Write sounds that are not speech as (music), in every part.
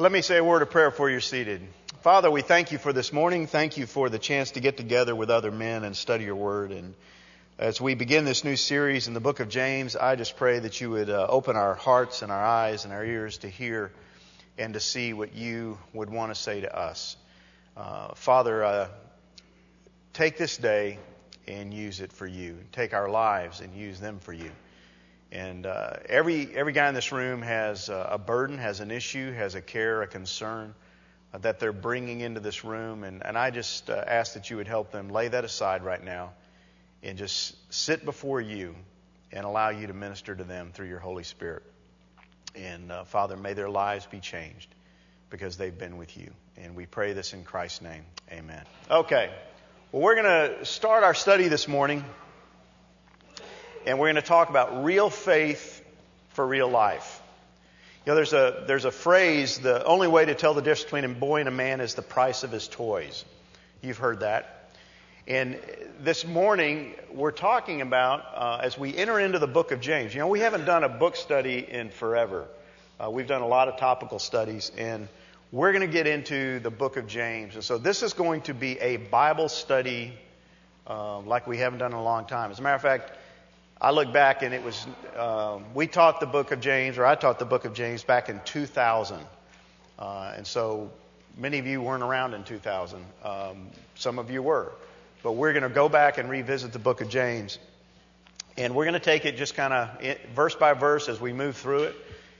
Let me say a word of prayer before you're seated. Father, we thank you for this morning. Thank you for the chance to get together with other men and study your word. And as we begin this new series in the book of James, I just pray that you would uh, open our hearts and our eyes and our ears to hear and to see what you would want to say to us. Uh, Father, uh, take this day and use it for you. Take our lives and use them for you. And uh, every every guy in this room has a burden, has an issue, has a care, a concern uh, that they're bringing into this room. And, and I just uh, ask that you would help them lay that aside right now and just sit before you and allow you to minister to them through your Holy Spirit. And uh, Father, may their lives be changed because they've been with you. And we pray this in Christ's name. Amen. Okay. Well, we're going to start our study this morning and we're going to talk about real faith for real life. You know, there's a, there's a phrase, the only way to tell the difference between a boy and a man is the price of his toys. You've heard that. And this morning, we're talking about, uh, as we enter into the book of James, you know, we haven't done a book study in forever. Uh, we've done a lot of topical studies, and we're going to get into the book of James. And so this is going to be a Bible study uh, like we haven't done in a long time. As a matter of fact, I look back and it was, um, we taught the book of James, or I taught the book of James back in 2000. Uh, and so many of you weren't around in 2000. Um, some of you were. But we're going to go back and revisit the book of James. And we're going to take it just kind of verse by verse as we move through it.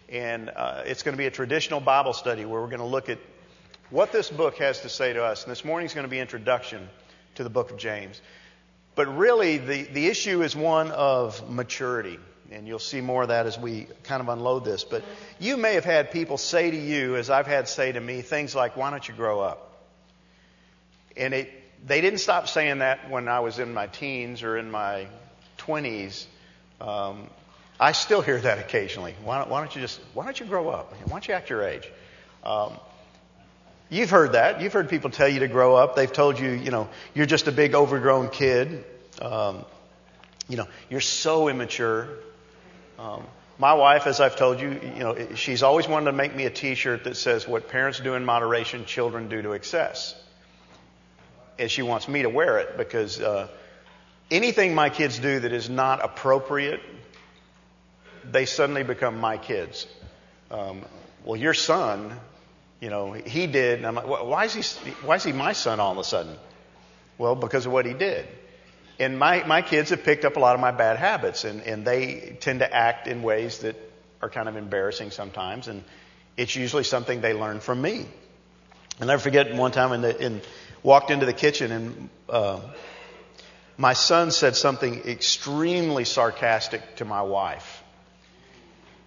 And uh, it's going to be a traditional Bible study where we're going to look at what this book has to say to us. And this morning is going to be introduction to the book of James. But really, the, the issue is one of maturity. And you'll see more of that as we kind of unload this. But you may have had people say to you, as I've had say to me, things like, why don't you grow up? And it, they didn't stop saying that when I was in my teens or in my 20s. Um, I still hear that occasionally. Why don't, why don't, you just, why don't you grow up? Why don't you act your age? Um, You've heard that. You've heard people tell you to grow up. They've told you, you know, you're just a big overgrown kid. Um, you know, you're so immature. Um, my wife, as I've told you, you know, she's always wanted to make me a T-shirt that says "What parents do in moderation, children do to excess," and she wants me to wear it because uh, anything my kids do that is not appropriate, they suddenly become my kids. Um, well, your son you know, he did. And I'm like, why is he, why is he my son all of a sudden? Well, because of what he did. And my, my kids have picked up a lot of my bad habits and, and they tend to act in ways that are kind of embarrassing sometimes. And it's usually something they learn from me. I'll never forget one time in the, in, walked into the kitchen and, uh, my son said something extremely sarcastic to my wife.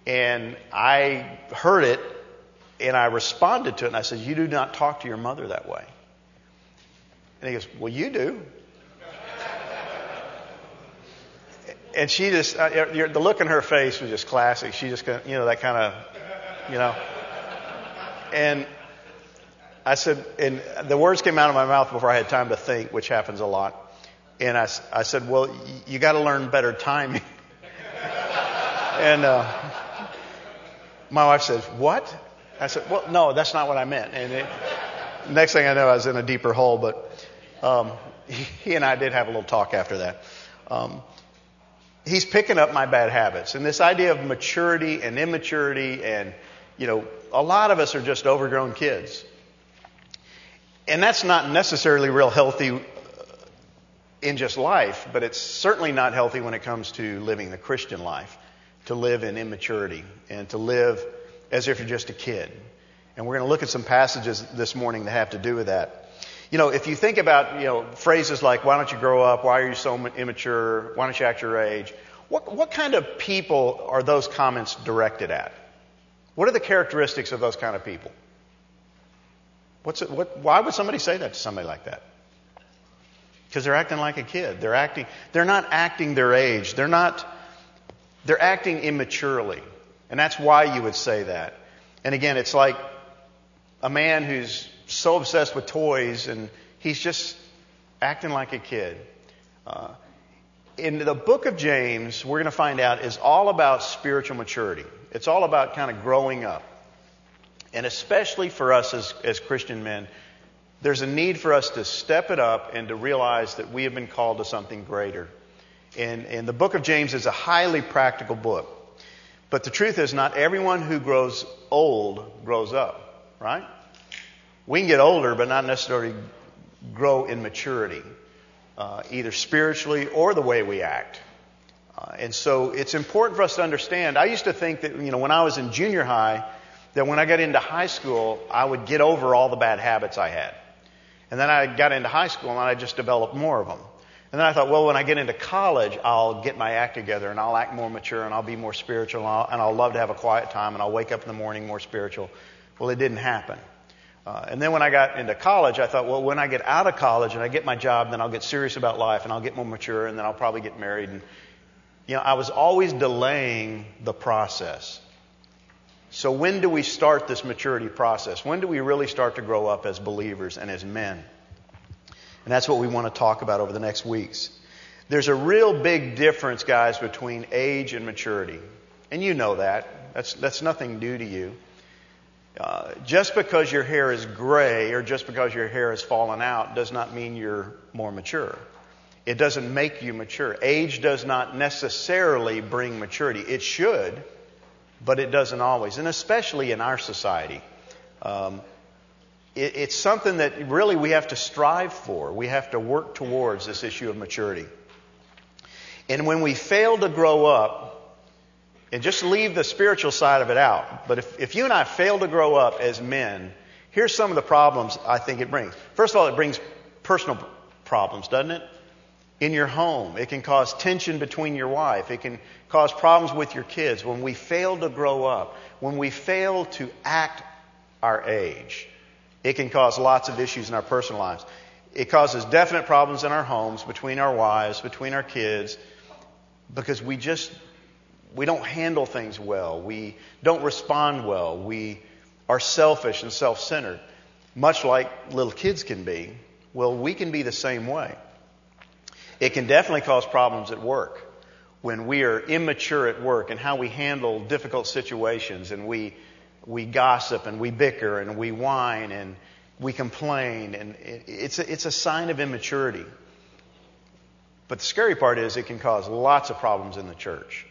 And I heard it and I responded to it and I said, You do not talk to your mother that way. And he goes, Well, you do. (laughs) and she just, uh, the look in her face was just classic. She just, you know, that kind of, you know. And I said, and the words came out of my mouth before I had time to think, which happens a lot. And I, I said, Well, you got to learn better timing. (laughs) and uh, my wife says, What? I said, well, no, that's not what I meant. And it, next thing I know, I was in a deeper hole, but um, he, and I did have a little talk after that. Um, he's picking up my bad habits. And this idea of maturity and immaturity, and, you know, a lot of us are just overgrown kids. And that's not necessarily real healthy in just life, but it's certainly not healthy when it comes to living the Christian life, to live in immaturity and to live as if you're just a kid. And we're going to look at some passages this morning that have to do with that. You know, if you think about, you know, phrases like, why don't you grow up? Why are you so immature? Why don't you act your age? What, what kind of people are those comments directed at? What are the characteristics of those kind of people? What's it, what, why would somebody say that to somebody like that? Because they're acting like a kid. They're acting, they're not acting their age. They're not, they're acting immaturely. And that's why you would say that. And again, it's like a man who's so obsessed with toys and he's just acting like a kid. Uh, in the book of James, we're going to find out is all about spiritual maturity. It's all about kind of growing up. And especially for us as, as Christian men, there's a need for us to step it up and to realize that we have been called to something greater. And, and the book of James is a highly practical book. But the truth is, not everyone who grows old grows up, right? We can get older, but not necessarily grow in maturity, uh, either spiritually or the way we act. Uh, and so it's important for us to understand. I used to think that, you know, when I was in junior high, that when I got into high school, I would get over all the bad habits I had. And then I got into high school and I just developed more of them. And then I thought, well, when I get into college, I'll get my act together and I'll act more mature and I'll be more spiritual and I'll, and I'll love to have a quiet time and I'll wake up in the morning more spiritual. Well, it didn't happen. Uh, and then when I got into college, I thought, well, when I get out of college and I get my job, then I'll get serious about life and I'll get more mature and then I'll probably get married. And, you know, I was always delaying the process. So when do we start this maturity process? When do we really start to grow up as believers and as men? And that's what we want to talk about over the next weeks. There's a real big difference, guys, between age and maturity. And you know that. That's, that's nothing new to you. Uh, just because your hair is gray or just because your hair has fallen out does not mean you're more mature. It doesn't make you mature. Age does not necessarily bring maturity. It should, but it doesn't always, and especially in our society. Um, it, it's something that really we have to strive for. We have to work towards this issue of maturity. And when we fail to grow up, and just leave the spiritual side of it out, but if, if you and I fail to grow up as men, here's some of the problems I think it brings. First of all, it brings personal problems, doesn't it? in your home. It can cause tension between your wife. It can cause problems with your kids. When we fail to grow up, when we fail to act our age, it can cause lots of issues in our personal lives. It causes definite problems in our homes, between our wives, between our kids, because we just, we don't handle things well. We don't respond well. We are selfish and self-centered, much like little kids can be. Well, we can be the same way. It can definitely cause problems at work when we are immature at work and how we handle difficult situations and we, we gossip and we bicker and we whine and we complain and it's a, it's a sign of immaturity. But the scary part is it can cause lots of problems in the church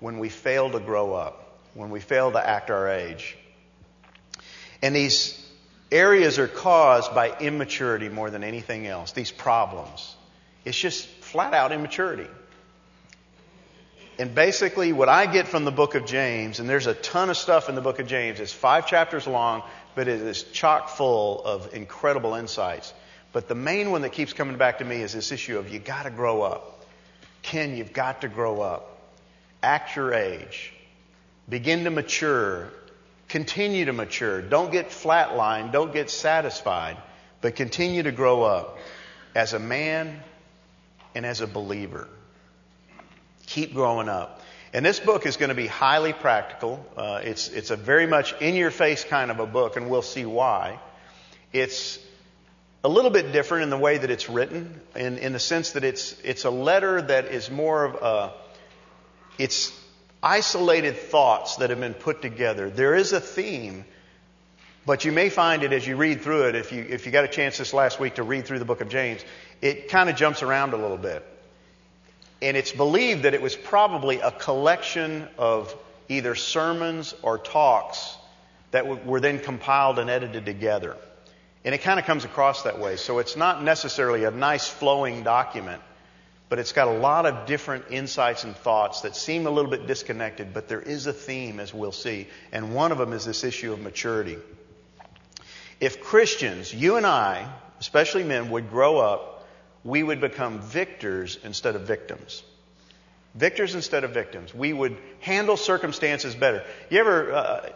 when we fail to grow up, when we fail to act our age. And these areas are caused by immaturity more than anything else, these problems. It's just flat out immaturity. And basically, what I get from the book of James, and there's a ton of stuff in the book of James, it's five chapters long, but it is chock full of incredible insights. But the main one that keeps coming back to me is this issue of you got to grow up. Ken, you've got to grow up. Act your age. Begin to mature. Continue to mature. Don't get flatlined. Don't get satisfied. But continue to grow up as a man and as a believer. Keep growing up. And this book is going to be highly practical. Uh, it's, it's a very much in your face kind of a book, and we'll see why. It's a little bit different in the way that it's written, in, in the sense that it's, it's a letter that is more of a, it's isolated thoughts that have been put together. There is a theme, but you may find it as you read through it, if you, if you got a chance this last week to read through the book of James, it kind of jumps around a little bit. And it's believed that it was probably a collection of either sermons or talks that were then compiled and edited together. And it kind of comes across that way. So it's not necessarily a nice flowing document, but it's got a lot of different insights and thoughts that seem a little bit disconnected, but there is a theme, as we'll see. And one of them is this issue of maturity. If Christians, you and I, especially men, would grow up we would become victors instead of victims. Victors instead of victims. We would handle circumstances better. You ever uh,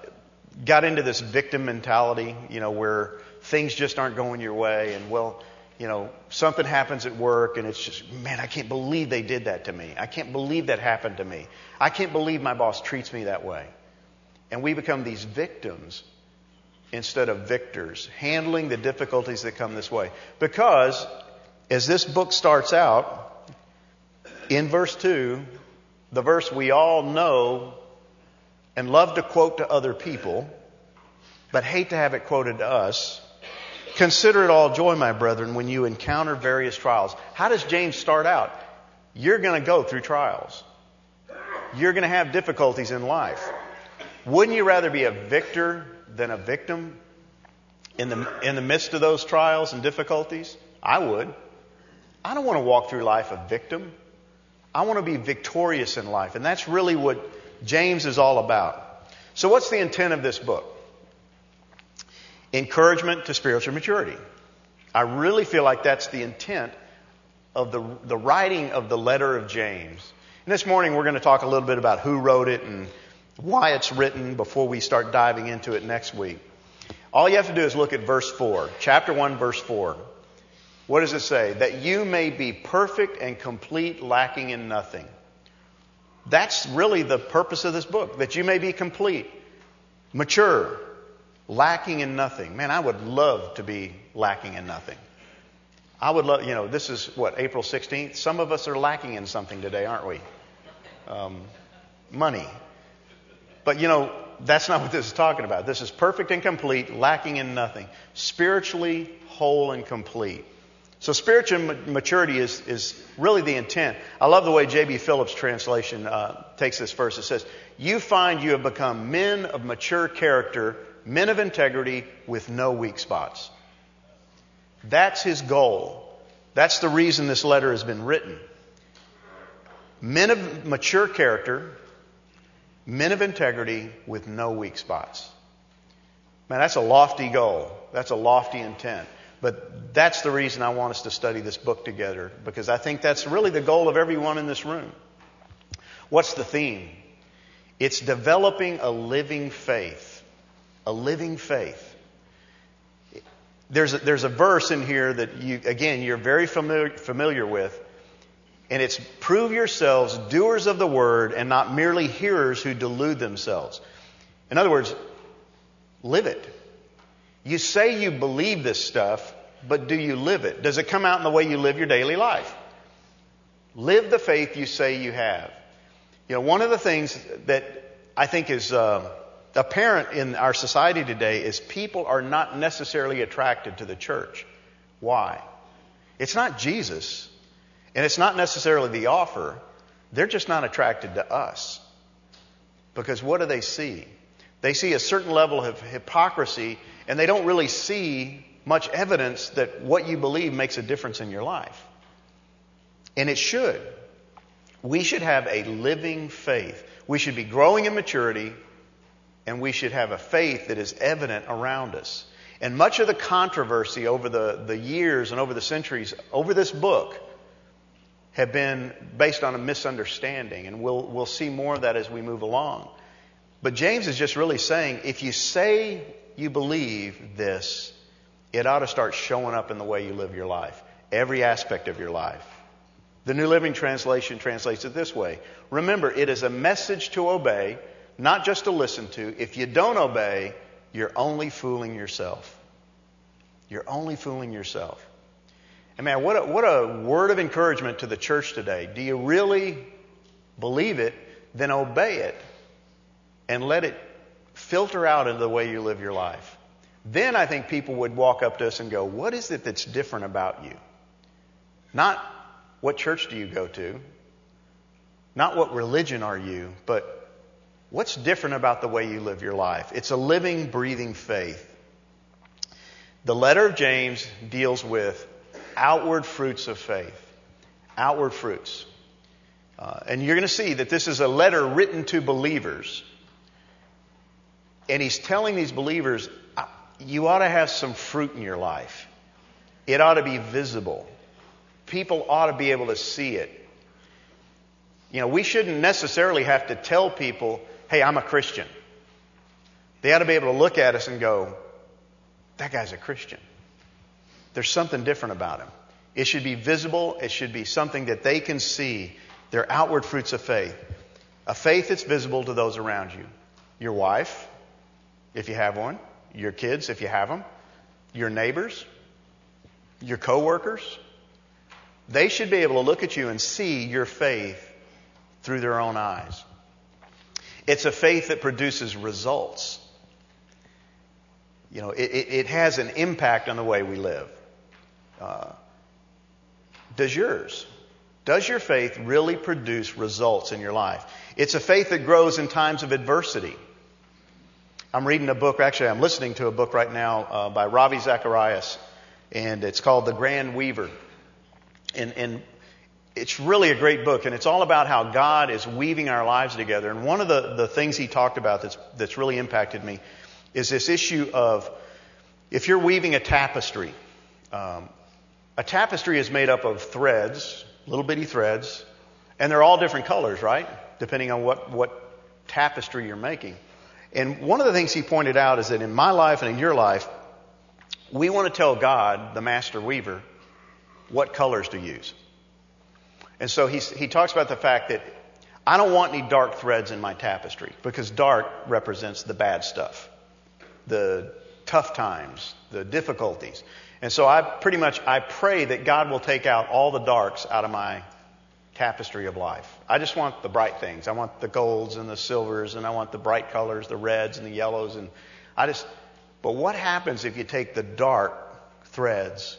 got into this victim mentality, you know, where things just aren't going your way and, well, you know, something happens at work and it's just, man, I can't believe they did that to me. I can't believe that happened to me. I can't believe my boss treats me that way. And we become these victims instead of victors, handling the difficulties that come this way. Because as this book starts out, in verse 2, the verse we all know and love to quote to other people, but hate to have it quoted to us. Consider it all joy, my brethren, when you encounter various trials. How does James start out? You're going to go through trials. You're going to have difficulties in life. Wouldn't you rather be a victor than a victim in the, in the midst of those trials and difficulties? I would. I don't want to walk through life a victim. I want to be victorious in life. And that's really what James is all about. So, what's the intent of this book? Encouragement to spiritual maturity. I really feel like that's the intent of the, the writing of the letter of James. And this morning we're going to talk a little bit about who wrote it and why it's written before we start diving into it next week. All you have to do is look at verse 4, chapter 1, verse 4. What does it say? That you may be perfect and complete, lacking in nothing. That's really the purpose of this book, that you may be complete, mature, lacking in nothing. Man, I would love to be lacking in nothing. I would love, you know, this is what, April 16th? Some of us are lacking in something today, aren't we? Um, money. But, you know, that's not what this is talking about. This is perfect and complete, lacking in nothing. Spiritually whole and complete. So spiritual maturity is, is really the intent. I love the way J.B. Phillips' translation uh, takes this verse. It says, You find you have become men of mature character, men of integrity, with no weak spots. That's his goal. That's the reason this letter has been written. Men of mature character, men of integrity, with no weak spots. Man, that's a lofty goal. That's a lofty intent. But that's the reason I want us to study this book together, because I think that's really the goal of everyone in this room. What's the theme? It's developing a living faith. A living faith. There's a, there's a verse in here that you, again, you're very familiar, familiar with, and it's prove yourselves doers of the word and not merely hearers who delude themselves. In other words, live it. You say you believe this stuff, but do you live it? Does it come out in the way you live your daily life? Live the faith you say you have. You know, one of the things that I think is uh, apparent in our society today is people are not necessarily attracted to the church. Why? It's not Jesus, and it's not necessarily the offer. They're just not attracted to us. Because what do they see? They see a certain level of hypocrisy and they don't really see much evidence that what you believe makes a difference in your life. And it should. We should have a living faith. We should be growing in maturity, and we should have a faith that is evident around us. And much of the controversy over the, the years and over the centuries over this book have been based on a misunderstanding, and we'll, we'll see more of that as we move along. But James is just really saying if you say you believe this, it ought to start showing up in the way you live your life, every aspect of your life. The New Living Translation translates it this way Remember, it is a message to obey, not just to listen to. If you don't obey, you're only fooling yourself. You're only fooling yourself. And man, what a, what a word of encouragement to the church today. Do you really believe it? Then obey it and let it filter out into the way you live your life. Then I think people would walk up to us and go, What is it that's different about you? Not what church do you go to? Not what religion are you, but what's different about the way you live your life? It's a living, breathing faith. The letter of James deals with outward fruits of faith. Outward fruits. Uh, and you're going to see that this is a letter written to believers. And he's telling these believers, you ought to have some fruit in your life. It ought to be visible. People ought to be able to see it. You know, we shouldn't necessarily have to tell people, hey, I'm a Christian. They ought to be able to look at us and go, that guy's a Christian. There's something different about him. It should be visible. It should be something that they can see. They're outward fruits of faith. A faith that's visible to those around you. Your wife, if you have one, your kids, if you have them, your neighbors, your coworkers. They should be able to look at you and see your faith through their own eyes. It's a faith that produces results. You know, it, it, it has an impact on the way we live. Uh, does yours? Does your faith really produce results in your life? It's a faith that grows in times of adversity. I'm reading a book, actually, I'm listening to a book right now uh, by Ravi Zacharias, and it's called The Grand Weaver. And, and it's really a great book, and it's all about how God is weaving our lives together. And one of the, the things he talked about that's, that's really impacted me is this issue of if you're weaving a tapestry, um, a tapestry is made up of threads, little bitty threads, and they're all different colors, right? Depending on what, what tapestry you're making. And one of the things he pointed out is that in my life and in your life, we want to tell God, the master weaver, what colors to use. And so he talks about the fact that I don't want any dark threads in my tapestry because dark represents the bad stuff, the tough times, the difficulties. And so I pretty much, I pray that God will take out all the darks out of my tapestry of life. I just want the bright things. I want the golds and the silvers and I want the bright colors, the reds and the yellows and I just, but what happens if you take the dark threads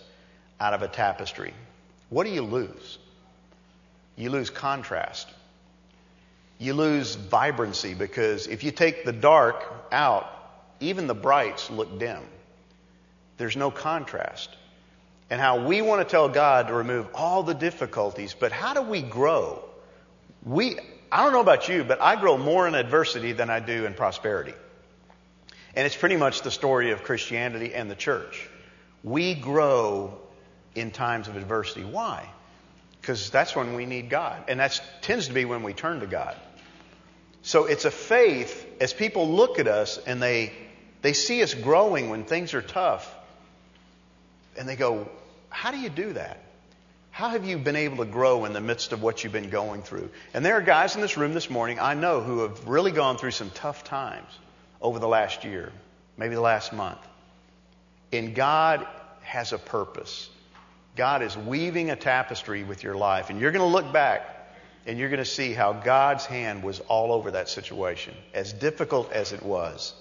out of a tapestry? What do you lose? You lose contrast. You lose vibrancy because if you take the dark out, even the brights look dim. There's no contrast. And how we want to tell God to remove all the difficulties, but how do we grow? We, I don't know about you, but I grow more in adversity than I do in prosperity. And it's pretty much the story of Christianity and the church. We grow in times of adversity. Why? Because that's when we need God. And that tends to be when we turn to God. So it's a faith, as people look at us and they, they see us growing when things are tough, and they go, How do you do that? How have you been able to grow in the midst of what you've been going through? And there are guys in this room this morning I know who have really gone through some tough times over the last year, maybe the last month. And God has a purpose. God is weaving a tapestry with your life. And you're going to look back and you're going to see how God's hand was all over that situation, as difficult as it was.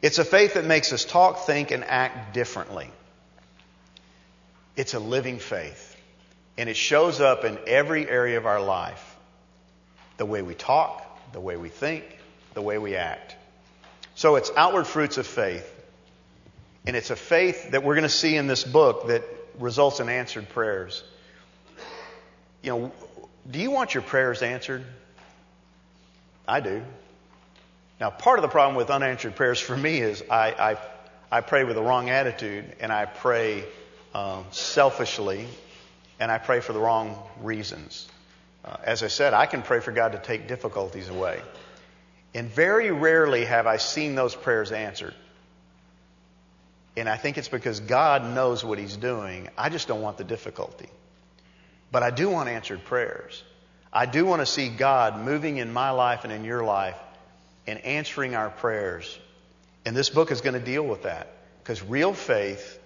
It's a faith that makes us talk, think, and act differently. It's a living faith. And it shows up in every area of our life the way we talk, the way we think, the way we act. So it's outward fruits of faith. And it's a faith that we're going to see in this book that results in answered prayers. You know, do you want your prayers answered? I do. Now, part of the problem with unanswered prayers for me is I, I, I pray with the wrong attitude and I pray um, selfishly, and I pray for the wrong reasons. Uh, as I said, I can pray for God to take difficulties away. And very rarely have I seen those prayers answered. And I think it's because God knows what He's doing. I just don't want the difficulty. But I do want answered prayers. I do want to see God moving in my life and in your life and answering our prayers. And this book is going to deal with that. Because real faith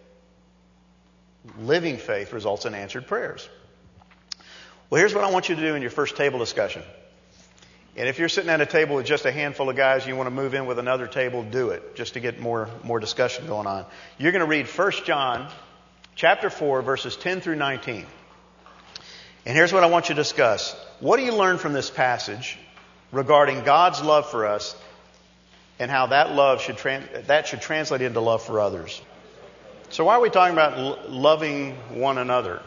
living faith results in answered prayers. Well, here's what I want you to do in your first table discussion. And if you're sitting at a table with just a handful of guys you want to move in with another table, do it just to get more, more discussion going on. You're going to read 1 John chapter 4 verses 10 through 19. And here's what I want you to discuss. What do you learn from this passage regarding God's love for us and how that love should, that should translate into love for others? So, why are we talking about loving one another?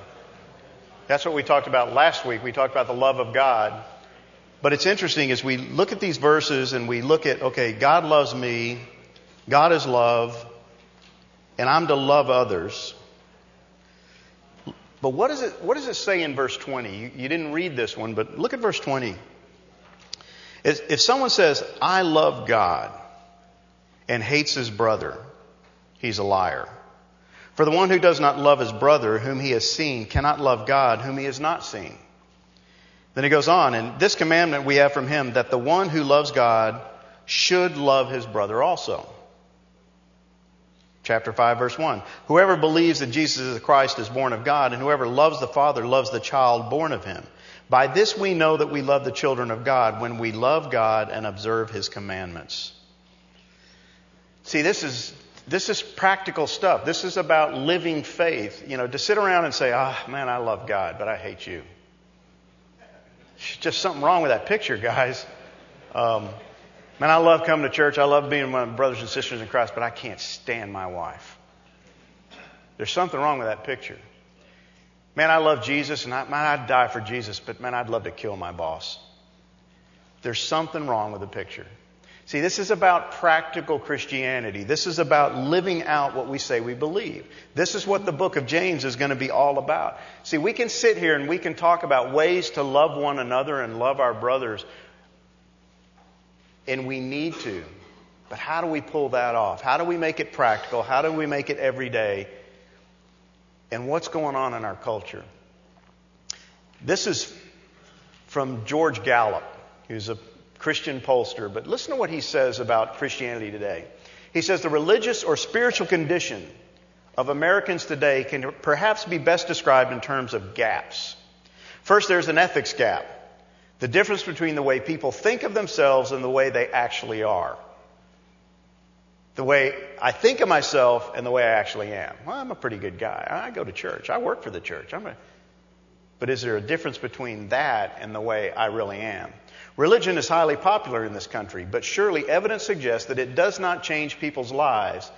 That's what we talked about last week. We talked about the love of God. But it's interesting as we look at these verses and we look at, okay, God loves me, God is love, and I'm to love others. But what, is it, what does it say in verse 20? You, you didn't read this one, but look at verse 20. If someone says, I love God, and hates his brother, he's a liar. For the one who does not love his brother whom he has seen cannot love God whom he has not seen. Then he goes on, and this commandment we have from him that the one who loves God should love his brother also. Chapter 5 verse 1. Whoever believes that Jesus is the Christ is born of God, and whoever loves the Father loves the child born of him. By this we know that we love the children of God when we love God and observe his commandments. See, this is this is practical stuff. This is about living faith. You know, to sit around and say, ah, oh, man, I love God, but I hate you. There's just something wrong with that picture, guys. Um, man, I love coming to church. I love being with my brothers and sisters in Christ, but I can't stand my wife. There's something wrong with that picture. Man, I love Jesus, and I, man, I'd die for Jesus, but man, I'd love to kill my boss. There's something wrong with the picture. See, this is about practical Christianity. This is about living out what we say we believe. This is what the book of James is going to be all about. See, we can sit here and we can talk about ways to love one another and love our brothers, and we need to. But how do we pull that off? How do we make it practical? How do we make it every day? and what's going on in our culture. This is from George Gallup, who's a Christian pollster, but listen to what he says about Christianity today. He says the religious or spiritual condition of Americans today can perhaps be best described in terms of gaps. First, there's an ethics gap. The difference between the way people think of themselves and the way they actually are the way I think of myself and the way I actually am. Well, I'm a pretty good guy. I go to church. I work for the church. I'm a, but is there a difference between that and the way I really am? Religion is highly popular in this country, but surely evidence suggests that it does not change people's lives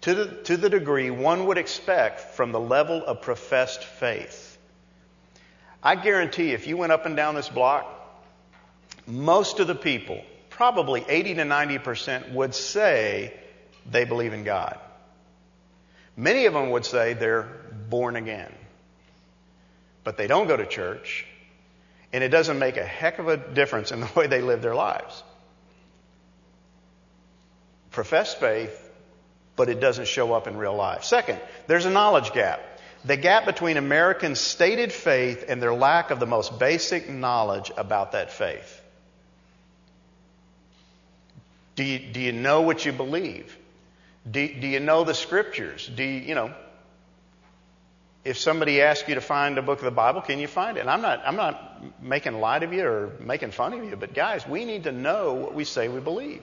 to the, to the degree one would expect from the level of professed faith. I guarantee if you went up and down this block, most of the people, probably 80 to 90%, would say they believe in God. Many of them would say they're born again. But they don't go to church, and it doesn't make a heck of a difference in the way they live their lives. Profess faith, but it doesn't show up in real life. Second, there's a knowledge gap. The gap between Americans' stated faith and their lack of the most basic knowledge about that faith. Do you, do you know what you believe? Do, do you know the scriptures? Do you, you know, if somebody asks you to find a book of the Bible, can you find it? And I'm not, I'm not making light of you or making fun of you, but guys, we need to know what we say we believe.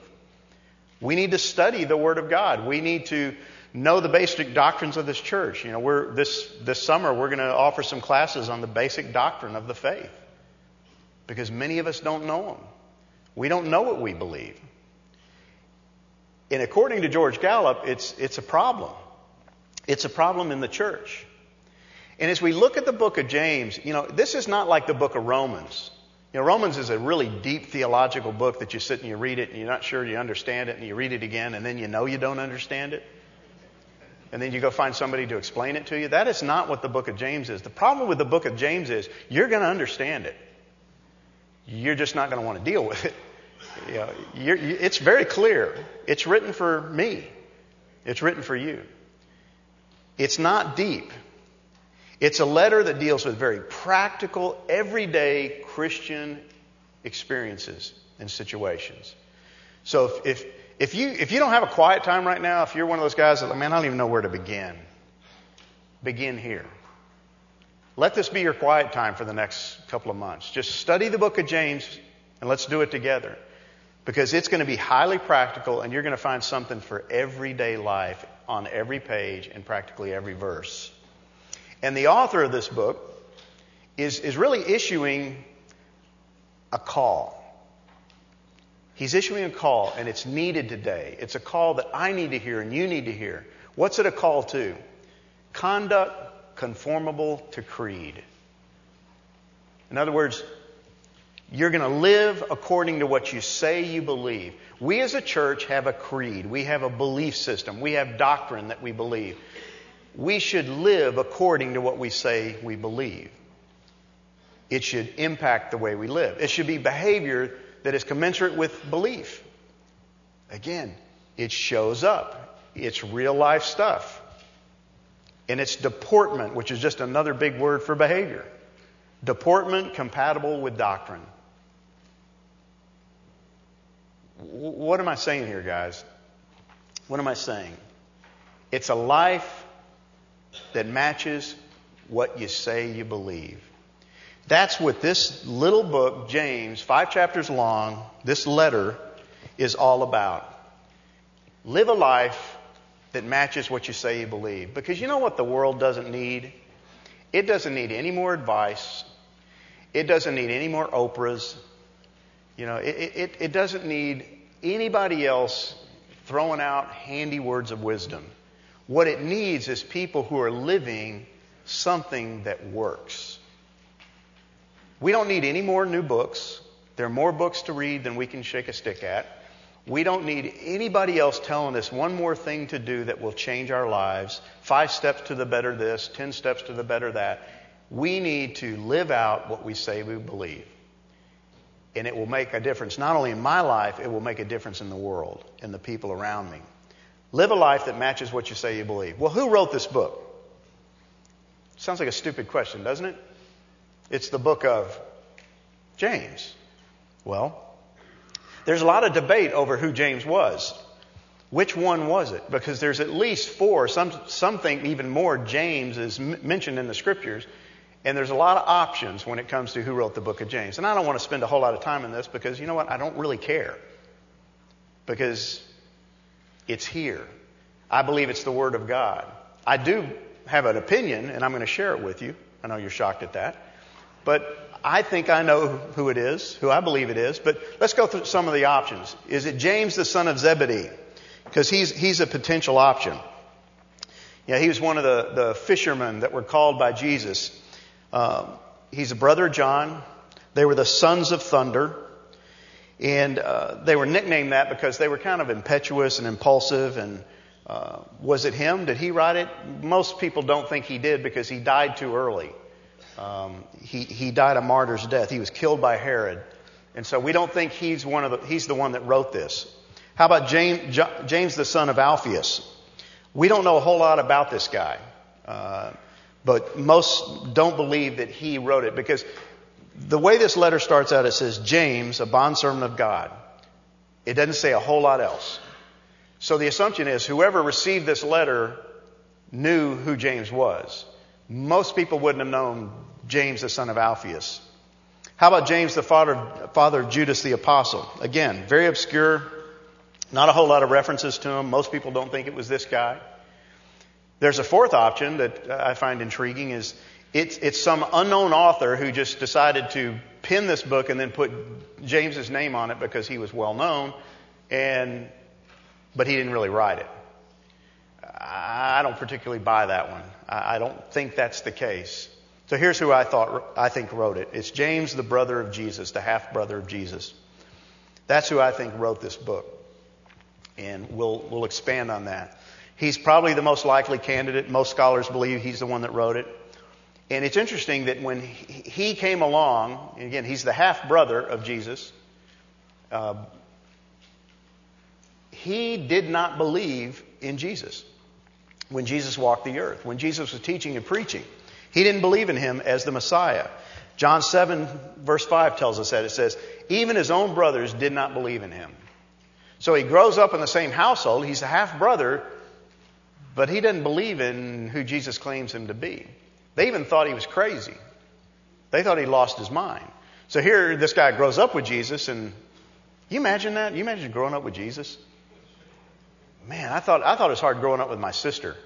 We need to study the Word of God. We need to know the basic doctrines of this church. You know, we're, this, this summer we're going to offer some classes on the basic doctrine of the faith because many of us don't know them. We don't know what we believe. And according to George Gallup, it's, it's a problem. It's a problem in the church. And as we look at the book of James, you know, this is not like the book of Romans. You know, Romans is a really deep theological book that you sit and you read it and you're not sure you understand it and you read it again and then you know you don't understand it. And then you go find somebody to explain it to you. That is not what the book of James is. The problem with the book of James is you're going to understand it. You're just not going to want to deal with it. (laughs) You know, it's very clear. It's written for me. It's written for you. It's not deep. It's a letter that deals with very practical, everyday Christian experiences and situations. So if, if, if, you, if you don't have a quiet time right now, if you're one of those guys that, man, I don't even know where to begin, begin here. Let this be your quiet time for the next couple of months. Just study the book of James and let's do it together because it's going to be highly practical and you're going to find something for everyday life on every page and practically every verse. And the author of this book is, is really issuing a call. He's issuing a call, and it's needed today. It's a call that I need to hear and you need to hear. What's it a call to? Conduct conformable to creed. In other words, you're going to live according to what you say you believe. We as a church have a creed. We have a belief system. We have doctrine that we believe. We should live according to what we say we believe. It should impact the way we live. It should be behavior that is commensurate with belief. Again, it shows up. It's real life stuff. And it's deportment, which is just another big word for behavior. Deportment compatible with doctrine. What am I saying here, guys? What am I saying? It's a life that matches what you say you believe. That's what this little book, James, five chapters long, this letter is all about. Live a life that matches what you say you believe. Because you know what the world doesn't need? It doesn't need any more advice. It doesn't need any more Oprahs. You know, it, it, it doesn't need anybody else throwing out handy words of wisdom. What it needs is people who are living something that works. We don't need any more new books. There are more books to read than we can shake a stick at. We don't need anybody else telling us one more thing to do that will change our lives. Five steps to the better this, ten steps to the better that. We need to live out what we say we believe. And it will make a difference, not only in my life, it will make a difference in the world and the people around me. Live a life that matches what you say you believe. Well, who wrote this book? Sounds like a stupid question, doesn't it? It's the book of James. Well, there's a lot of debate over who James was. Which one was it? Because there's at least four, some, some think even more, James is m- mentioned in the scriptures. And there's a lot of options when it comes to who wrote the book of James. And I don't want to spend a whole lot of time in this because you know what? I don't really care. Because it's here. I believe it's the Word of God. I do have an opinion, and I'm going to share it with you. I know you're shocked at that. But I think I know who it is, who I believe it is, but let's go through some of the options. Is it James the son of Zebedee? Because he's, he's a potential option. Yeah, he was one of the, the fishermen that were called by Jesus. Um, he's a brother of John. They were the sons of thunder. And uh, they were nicknamed that because they were kind of impetuous and impulsive. And uh, was it him? Did he write it? Most people don't think he did because he died too early. Um, he, he died a martyr's death. He was killed by Herod. And so we don't think he's one of the, he's the one that wrote this. How about James, James the son of Alphaeus? We don't know a whole lot about this guy. Uh, but most don't believe that he wrote it because the way this letter starts out, it says, James, a bondservant of God. It doesn't say a whole lot else. So the assumption is whoever received this letter knew who James was. Most people wouldn't have known James, the son of Alphaeus. How about James, the father, father of Judas the apostle? Again, very obscure. Not a whole lot of references to him. Most people don't think it was this guy. There's a fourth option that I find intriguing is it's, it's some unknown author who just decided to pin this book and then put James's name on it because he was well known and, but he didn't really write it. I don't particularly buy that one. I don't think that's the case. So here's who I thought, I think wrote it. It's James, the brother of Jesus, the half brother of Jesus. That's who I think wrote this book. And we'll, we'll expand on that. He's probably the most likely candidate. Most scholars believe he's the one that wrote it. And it's interesting that when he came along, again, he's the half brother of Jesus, uh, he did not believe in Jesus when Jesus walked the earth, when Jesus was teaching and preaching. He didn't believe in him as the Messiah. John 7, verse 5 tells us that. It says, even his own brothers did not believe in him. So he grows up in the same household. He's a half brother, but he doesn't believe in who Jesus claims him to be. They even thought he was crazy. They thought he lost his mind. So here, this guy grows up with Jesus, and you imagine that? You imagine growing up with Jesus? man, I thought, I thought it was hard growing up with my sister.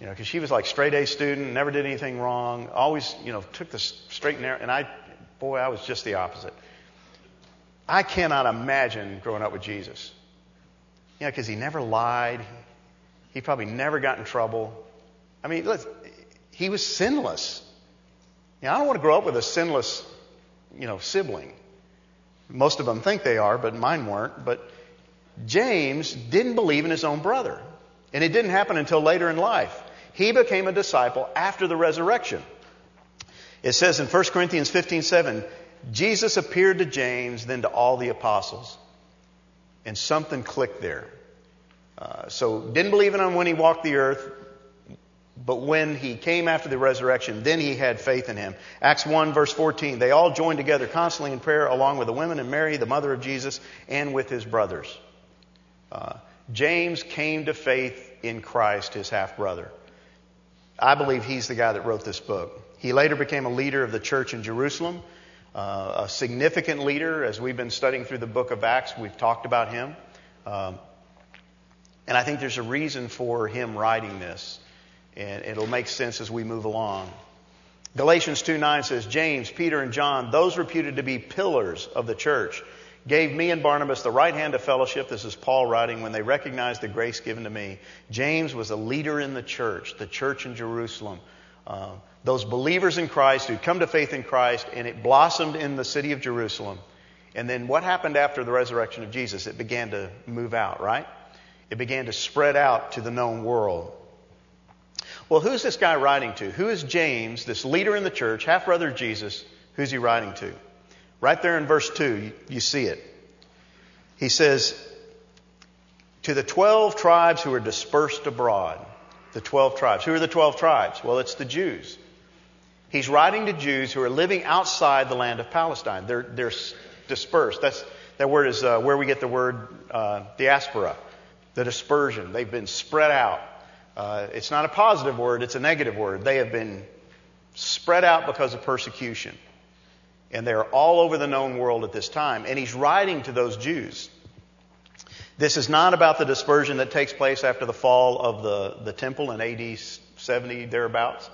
You know, because she was like straight A student, never did anything wrong, always, you know, took the straight and narrow. And I, boy, I was just the opposite. I cannot imagine growing up with Jesus. You know, because he never lied. He probably never got in trouble. I mean, look, he was sinless. Know, I don't want to grow up with a sinless, you know, sibling. Most of them think they are, but mine weren't. But James didn't believe in his own brother. And it didn't happen until later in life. He became a disciple after the resurrection. It says in 1 Corinthians 15 7, Jesus appeared to James, then to all the apostles. And something clicked there. Uh, so, didn't believe in him when he walked the earth, but when he came after the resurrection, then he had faith in him. Acts 1 verse 14, they all joined together constantly in prayer along with the women and Mary, the mother of Jesus, and with his brothers. Uh, James came to faith in Christ, his half brother. I believe he's the guy that wrote this book. He later became a leader of the church in Jerusalem, uh, a significant leader. As we've been studying through the book of Acts, we've talked about him. Um, And I think there's a reason for him writing this. And it'll make sense as we move along. Galatians 2 9 says, James, Peter, and John, those reputed to be pillars of the church, gave me and Barnabas the right hand of fellowship. This is Paul writing when they recognized the grace given to me. James was a leader in the church, the church in Jerusalem. Uh, those believers in Christ who'd come to faith in Christ, and it blossomed in the city of Jerusalem. And then what happened after the resurrection of Jesus? It began to move out, right? It began to spread out to the known world. Well, who's this guy writing to? Who is James, this leader in the church, half brother of Jesus? Who's he writing to? Right there in verse 2, you, you see it. He says, To the 12 tribes who are dispersed abroad. The 12 tribes. Who are the 12 tribes? Well, it's the Jews. He's writing to Jews who are living outside the land of Palestine. They're, they're dispersed. That's, that word is uh, where we get the word uh, diaspora, the dispersion. They've been spread out. Uh, it's not a positive word, it's a negative word. They have been spread out because of persecution. And they're all over the known world at this time. And he's writing to those Jews. This is not about the dispersion that takes place after the fall of the, the temple in AD 70, thereabouts.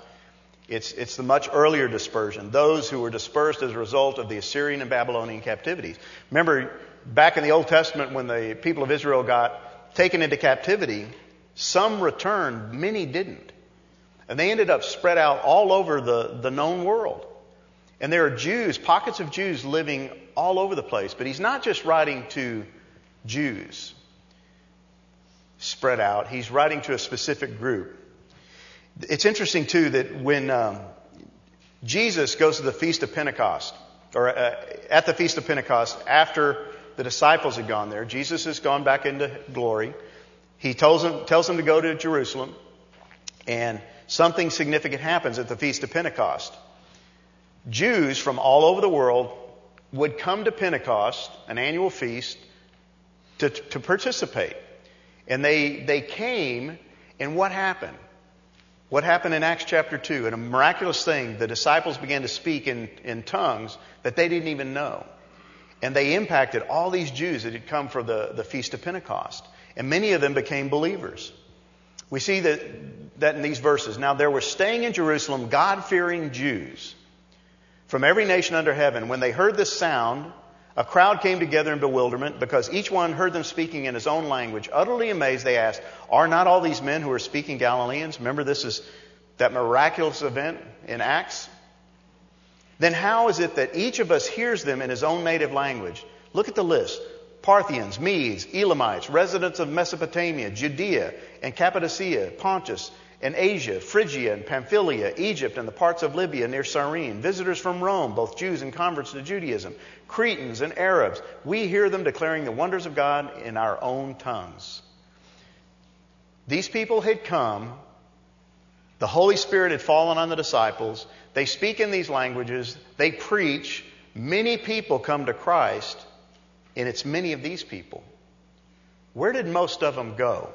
It's, it's the much earlier dispersion, those who were dispersed as a result of the Assyrian and Babylonian captivities. Remember, back in the Old Testament, when the people of Israel got taken into captivity, some returned, many didn't. And they ended up spread out all over the, the known world. And there are Jews, pockets of Jews living all over the place. But he's not just writing to Jews spread out, he's writing to a specific group. It's interesting, too, that when um, Jesus goes to the Feast of Pentecost, or uh, at the Feast of Pentecost, after the disciples had gone there, Jesus has gone back into glory. He tells them, tells them to go to Jerusalem, and something significant happens at the Feast of Pentecost. Jews from all over the world would come to Pentecost, an annual feast, to, to participate. And they, they came, and what happened? What happened in Acts chapter 2? And a miraculous thing, the disciples began to speak in, in tongues that they didn't even know. And they impacted all these Jews that had come for the, the Feast of Pentecost. And many of them became believers. We see that, that in these verses. Now there were staying in Jerusalem God fearing Jews from every nation under heaven. When they heard this sound, a crowd came together in bewilderment because each one heard them speaking in his own language. Utterly amazed, they asked, Are not all these men who are speaking Galileans? Remember, this is that miraculous event in Acts? Then how is it that each of us hears them in his own native language? Look at the list Parthians, Medes, Elamites, residents of Mesopotamia, Judea and Cappadocia, Pontus, and Asia, Phrygia and Pamphylia, Egypt and the parts of Libya near Cyrene, visitors from Rome, both Jews and converts to Judaism, Cretans and Arabs. We hear them declaring the wonders of God in our own tongues. These people had come. The Holy Spirit had fallen on the disciples. They speak in these languages. They preach. Many people come to Christ, and it's many of these people. Where did most of them go?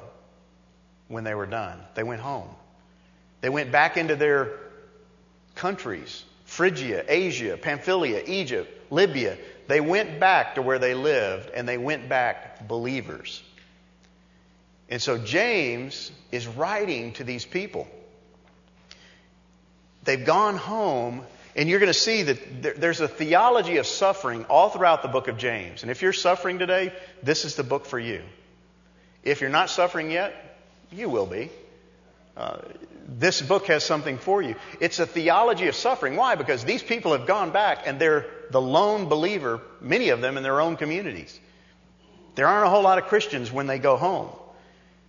when they were done. They went home. They went back into their countries Phrygia, Asia, Pamphylia, Egypt, Libya. They went back to where they lived and they went back believers. And so James is writing to these people. They've gone home, and you're going to see that there's a theology of suffering all throughout the book of James. And if you're suffering today, this is the book for you. If you're not suffering yet, you will be. Uh, this book has something for you. It's a theology of suffering. Why? Because these people have gone back and they're the lone believer, many of them in their own communities. There aren't a whole lot of Christians when they go home.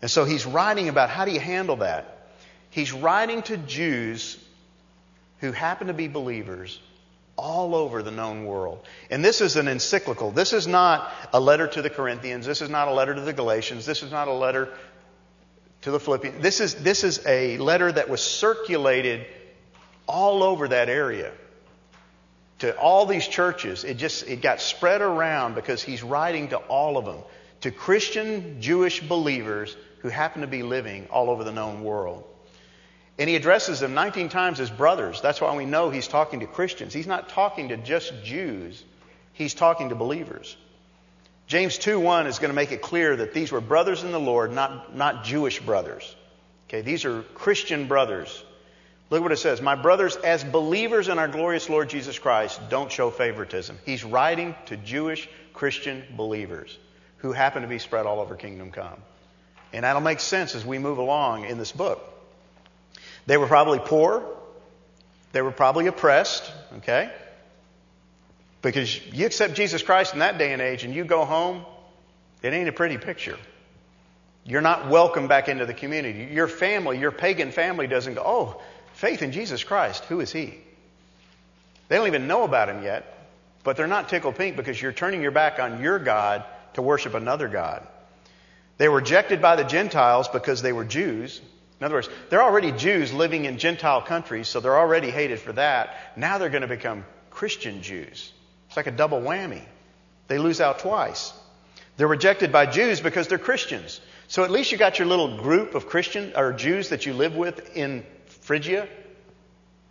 And so he's writing about how do you handle that? He's writing to Jews who happen to be believers all over the known world. And this is an encyclical. This is not a letter to the Corinthians. This is not a letter to the Galatians. This is not a letter to the Philippians. This is, this is a letter that was circulated all over that area to all these churches. It just it got spread around because he's writing to all of them, to Christian Jewish believers who happen to be living all over the known world. And he addresses them 19 times as brothers. That's why we know he's talking to Christians. He's not talking to just Jews. He's talking to believers. James 2 1 is going to make it clear that these were brothers in the Lord, not, not Jewish brothers. Okay, these are Christian brothers. Look what it says. My brothers, as believers in our glorious Lord Jesus Christ, don't show favoritism. He's writing to Jewish Christian believers who happen to be spread all over Kingdom Come. And that'll make sense as we move along in this book. They were probably poor. They were probably oppressed, okay? Because you accept Jesus Christ in that day and age and you go home, it ain't a pretty picture. You're not welcome back into the community. Your family, your pagan family doesn't go, oh, faith in Jesus Christ, who is he? They don't even know about him yet, but they're not tickled pink because you're turning your back on your God to worship another God. They were rejected by the Gentiles because they were Jews. In other words, they're already Jews living in Gentile countries, so they're already hated for that. Now they're going to become Christian Jews. It's like a double whammy. They lose out twice. They're rejected by Jews because they're Christians. So at least you got your little group of Christian or Jews that you live with in Phrygia.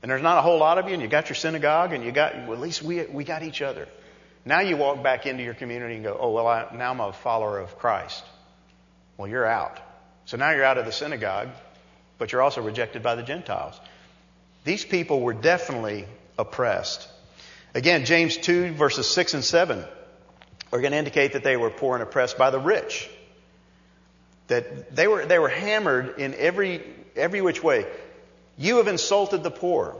And there's not a whole lot of you, and you got your synagogue, and you got, well, at least we, we got each other. Now you walk back into your community and go, oh, well, I, now I'm a follower of Christ. Well, you're out. So now you're out of the synagogue, but you're also rejected by the Gentiles. These people were definitely oppressed. Again, James 2, verses 6 and 7 are going to indicate that they were poor and oppressed by the rich. That they were, they were hammered in every, every which way. You have insulted the poor.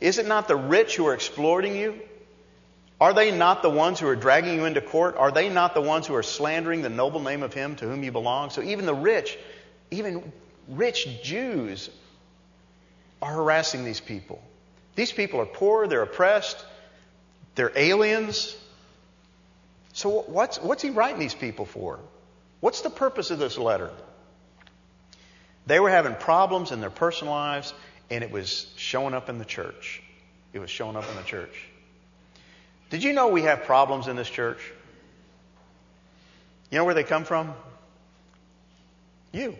Is it not the rich who are exploiting you? Are they not the ones who are dragging you into court? Are they not the ones who are slandering the noble name of him to whom you belong? So even the rich, even rich Jews are harassing these people. These people are poor, they're oppressed, they're aliens. So what's, what's he writing these people for? What's the purpose of this letter? They were having problems in their personal lives, and it was showing up in the church. It was showing up in the church. Did you know we have problems in this church? You know where they come from? You.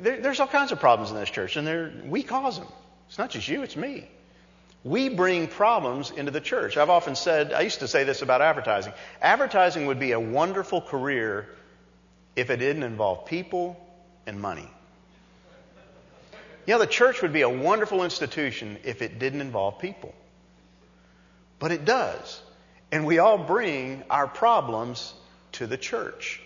There, there's all kinds of problems in this church, and we cause them. It's not just you, it's me. We bring problems into the church. I've often said, I used to say this about advertising. Advertising would be a wonderful career if it didn't involve people and money. You know, the church would be a wonderful institution if it didn't involve people. But it does. And we all bring our problems to the church.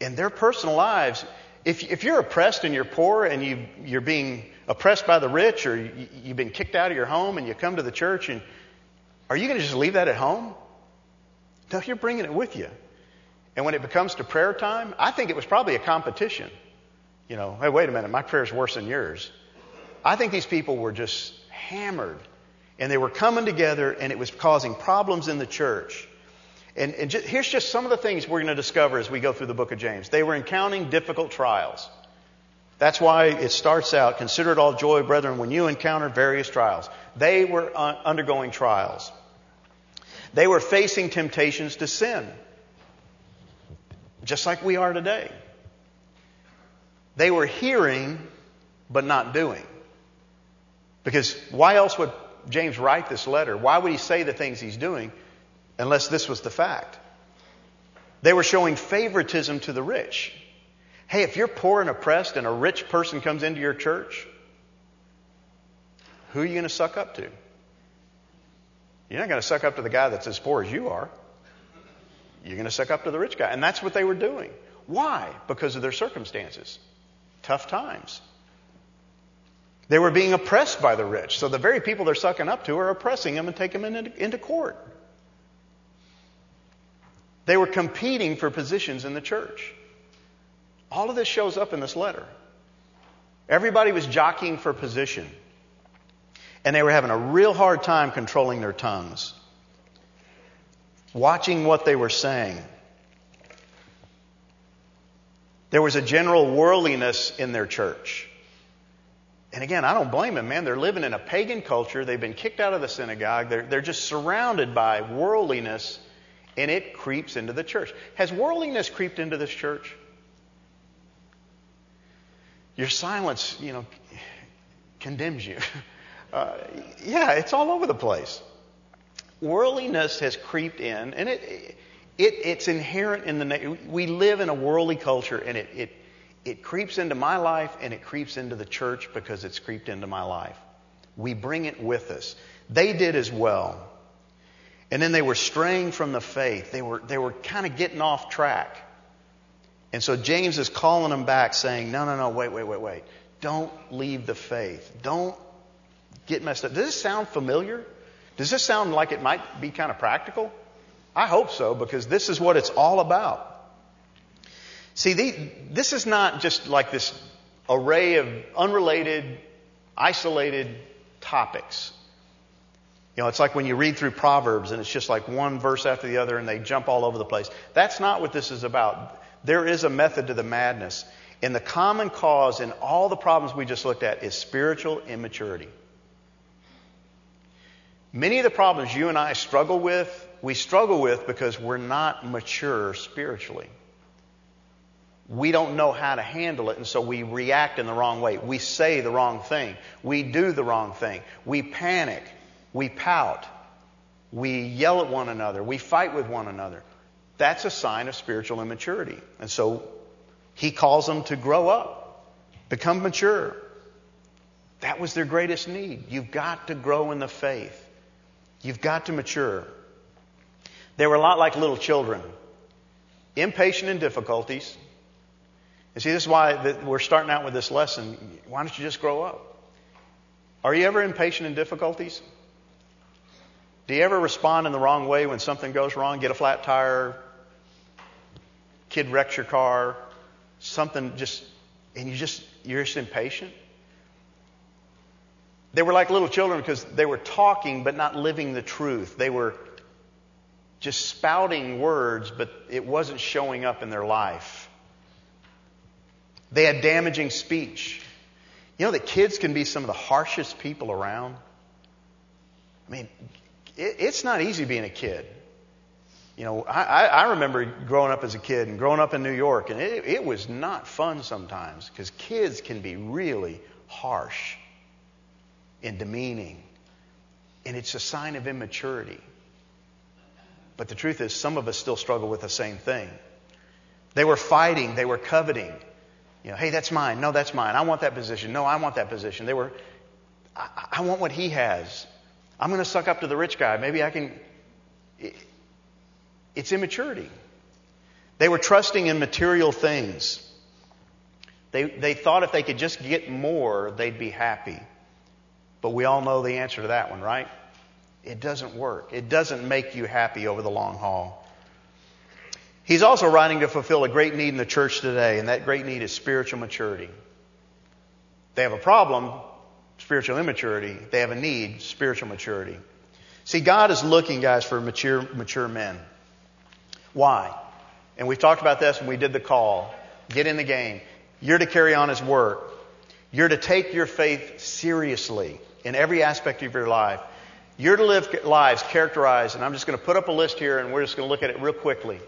In their personal lives, if, if you're oppressed and you're poor and you, you're being oppressed by the rich or you, you've been kicked out of your home and you come to the church and are you going to just leave that at home? No, you're bringing it with you. And when it becomes to prayer time, I think it was probably a competition. You know, hey, wait a minute, my prayer's worse than yours. I think these people were just hammered and they were coming together and it was causing problems in the church. And, and just, here's just some of the things we're going to discover as we go through the book of James. They were encountering difficult trials. That's why it starts out, consider it all joy, brethren, when you encounter various trials. They were uh, undergoing trials. They were facing temptations to sin, just like we are today. They were hearing, but not doing. Because why else would James write this letter? Why would he say the things he's doing unless this was the fact? They were showing favoritism to the rich. Hey, if you're poor and oppressed and a rich person comes into your church, who are you going to suck up to? You're not going to suck up to the guy that's as poor as you are. You're going to suck up to the rich guy. And that's what they were doing. Why? Because of their circumstances. Tough times. They were being oppressed by the rich. So the very people they're sucking up to are oppressing them and taking them into, into court. They were competing for positions in the church. All of this shows up in this letter. Everybody was jockeying for position. And they were having a real hard time controlling their tongues, watching what they were saying. There was a general worldliness in their church. And again, I don't blame them, man. They're living in a pagan culture. They've been kicked out of the synagogue. They're, they're just surrounded by worldliness, and it creeps into the church. Has worldliness creeped into this church? Your silence, you know, condemns you. (laughs) Uh, yeah, it's all over the place. Worldliness has creeped in, and it, it, it's inherent in the. We live in a worldly culture, and it, it, it creeps into my life and it creeps into the church because it's creeped into my life. We bring it with us. They did as well. And then they were straying from the faith. They were, they were kind of getting off track. And so James is calling them back saying, no, no, no, wait, wait, wait, wait. Don't leave the faith. Don't get messed up. Does this sound familiar? Does this sound like it might be kind of practical? I hope so because this is what it's all about. See, the, this is not just like this array of unrelated, isolated topics. You know, it's like when you read through Proverbs and it's just like one verse after the other and they jump all over the place. That's not what this is about. There is a method to the madness. And the common cause in all the problems we just looked at is spiritual immaturity. Many of the problems you and I struggle with, we struggle with because we're not mature spiritually. We don't know how to handle it, and so we react in the wrong way. We say the wrong thing. We do the wrong thing. We panic. We pout. We yell at one another. We fight with one another. That's a sign of spiritual immaturity. And so he calls them to grow up, become mature. That was their greatest need. You've got to grow in the faith. You've got to mature. They were a lot like little children, impatient in difficulties. And see, this is why we're starting out with this lesson. Why don't you just grow up? Are you ever impatient in difficulties? Do you ever respond in the wrong way when something goes wrong? Get a flat tire, kid wrecks your car, something just, and you just, you're just impatient? They were like little children because they were talking but not living the truth. They were just spouting words, but it wasn't showing up in their life. They had damaging speech. You know that kids can be some of the harshest people around? I mean, it, it's not easy being a kid. You know, I, I remember growing up as a kid and growing up in New York, and it, it was not fun sometimes because kids can be really harsh and demeaning. And it's a sign of immaturity. But the truth is, some of us still struggle with the same thing. They were fighting, they were coveting. You know, hey, that's mine. No, that's mine. I want that position. No, I want that position. They were, I, I want what he has. I'm going to suck up to the rich guy. Maybe I can. It's immaturity. They were trusting in material things. They, they thought if they could just get more, they'd be happy. But we all know the answer to that one, right? It doesn't work. It doesn't make you happy over the long haul. He's also writing to fulfill a great need in the church today, and that great need is spiritual maturity. They have a problem, spiritual immaturity. They have a need, spiritual maturity. See, God is looking, guys, for mature, mature men. Why? And we've talked about this when we did the call. Get in the game. You're to carry on His work. You're to take your faith seriously in every aspect of your life. You're to live lives characterized, and I'm just going to put up a list here and we're just going to look at it real quickly.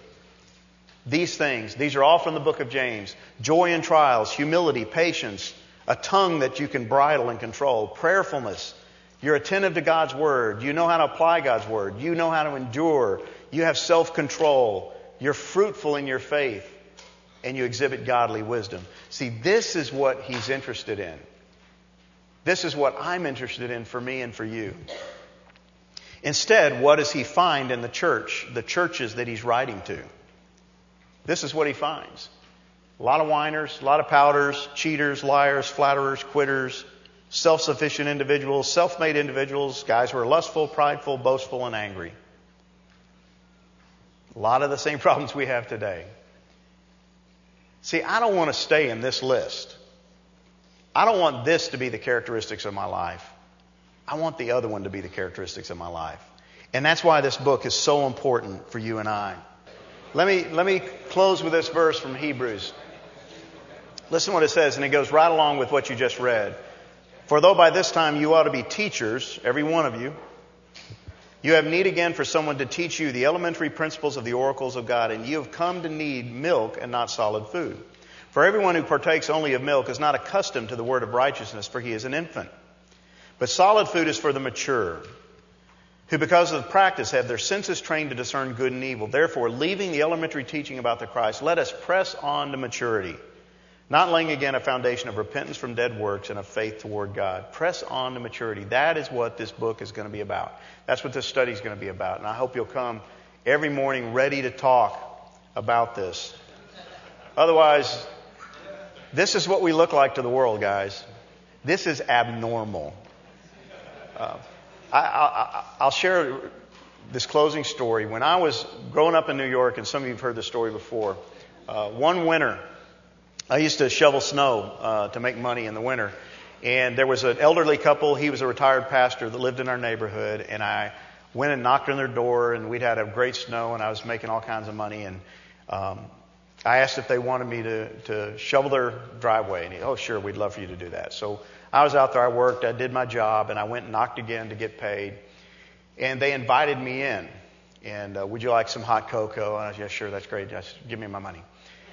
These things, these are all from the book of James. Joy in trials, humility, patience, a tongue that you can bridle and control, prayerfulness. You're attentive to God's word. You know how to apply God's word. You know how to endure. You have self control. You're fruitful in your faith. And you exhibit godly wisdom. See, this is what he's interested in. This is what I'm interested in for me and for you. Instead, what does he find in the church, the churches that he's writing to? This is what he finds. A lot of whiners, a lot of pouters, cheaters, liars, flatterers, quitters, self sufficient individuals, self made individuals, guys who are lustful, prideful, boastful, and angry. A lot of the same (laughs) problems we have today. See, I don't want to stay in this list. I don't want this to be the characteristics of my life. I want the other one to be the characteristics of my life. And that's why this book is so important for you and I. Let me, let me close with this verse from Hebrews. Listen what it says, and it goes right along with what you just read. For though by this time you ought to be teachers, every one of you, you have need again for someone to teach you the elementary principles of the oracles of God, and you have come to need milk and not solid food. For everyone who partakes only of milk is not accustomed to the word of righteousness, for he is an infant. But solid food is for the mature, who because of practice have their senses trained to discern good and evil. Therefore, leaving the elementary teaching about the Christ, let us press on to maturity, not laying again a foundation of repentance from dead works and of faith toward God. Press on to maturity. That is what this book is going to be about. That's what this study is going to be about. And I hope you'll come every morning ready to talk about this. Otherwise, this is what we look like to the world, guys. This is abnormal. Uh, I, will share this closing story. When I was growing up in New York, and some of you have heard this story before, uh, one winter, I used to shovel snow uh, to make money in the winter. And there was an elderly couple. He was a retired pastor that lived in our neighborhood. And I went and knocked on their door, and we'd had a great snow, and I was making all kinds of money. And um, I asked if they wanted me to, to shovel their driveway. And he, oh, sure, we'd love for you to do that. So I was out there, I worked, I did my job, and I went and knocked again to get paid. And they invited me in. And uh, would you like some hot cocoa? And I said, yeah, sure, that's great. Just give me my money.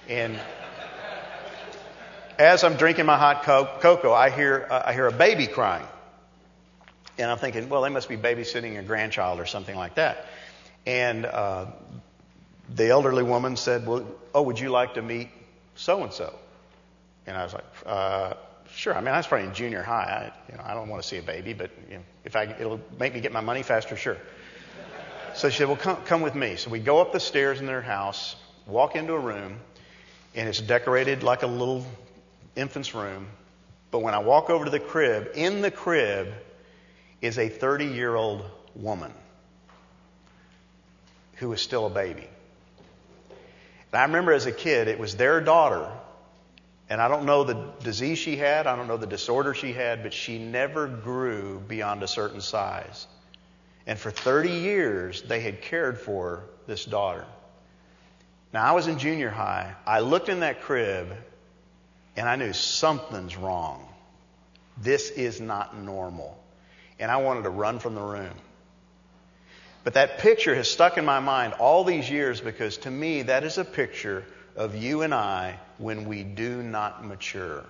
And as I'm drinking my hot co- cocoa, I hear, uh, I hear a baby crying. And I'm thinking, well, they must be babysitting a grandchild or something like that. And uh, the elderly woman said, well, oh, would you like to meet so and so? And I was like, uh, Sure. I mean, I was probably in junior high. I, you know, I don't want to see a baby, but you know, if I, it'll make me get my money faster, sure. So she said, well, come, come with me. So we go up the stairs in their house, walk into a room, and it's decorated like a little infant's room. But when I walk over to the crib, in the crib is a 30 year old woman who is still a baby. And I remember as a kid, it was their daughter and I don't know the disease she had, I don't know the disorder she had, but she never grew beyond a certain size. And for 30 years, they had cared for this daughter. Now, I was in junior high. I looked in that crib and I knew something's wrong. This is not normal. And I wanted to run from the room. But that picture has stuck in my mind all these years because to me, that is a picture of you and I when we do not mature.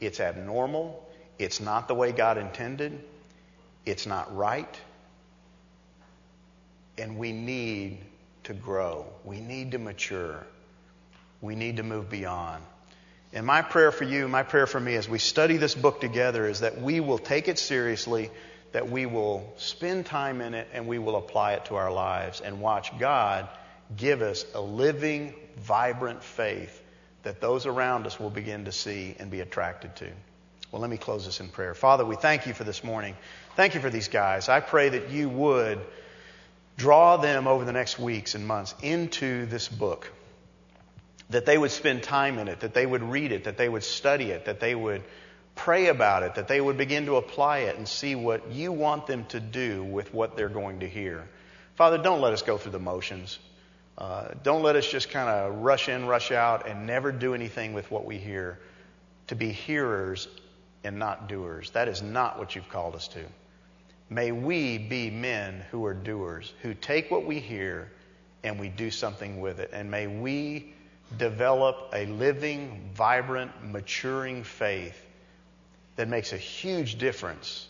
It's abnormal. It's not the way God intended. It's not right. And we need to grow. We need to mature. We need to move beyond. And my prayer for you, my prayer for me as we study this book together is that we will take it seriously, that we will spend time in it, and we will apply it to our lives and watch God give us a living, vibrant faith that those around us will begin to see and be attracted to. Well, let me close this in prayer. Father, we thank you for this morning. Thank you for these guys. I pray that you would draw them over the next weeks and months into this book, that they would spend time in it, that they would read it, that they would study it, that they would pray about it, that they would begin to apply it and see what you want them to do with what they're going to hear. Father, don't let us go through the motions. Uh, don't let us just kind of rush in, rush out, and never do anything with what we hear. To be hearers and not doers. That is not what you've called us to. May we be men who are doers, who take what we hear and we do something with it. And may we develop a living, vibrant, maturing faith that makes a huge difference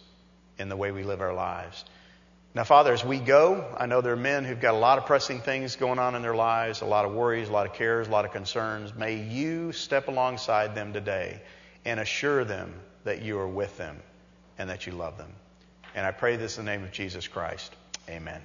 in the way we live our lives. Now, Father, as we go, I know there are men who've got a lot of pressing things going on in their lives, a lot of worries, a lot of cares, a lot of concerns. May you step alongside them today and assure them that you are with them and that you love them. And I pray this in the name of Jesus Christ. Amen.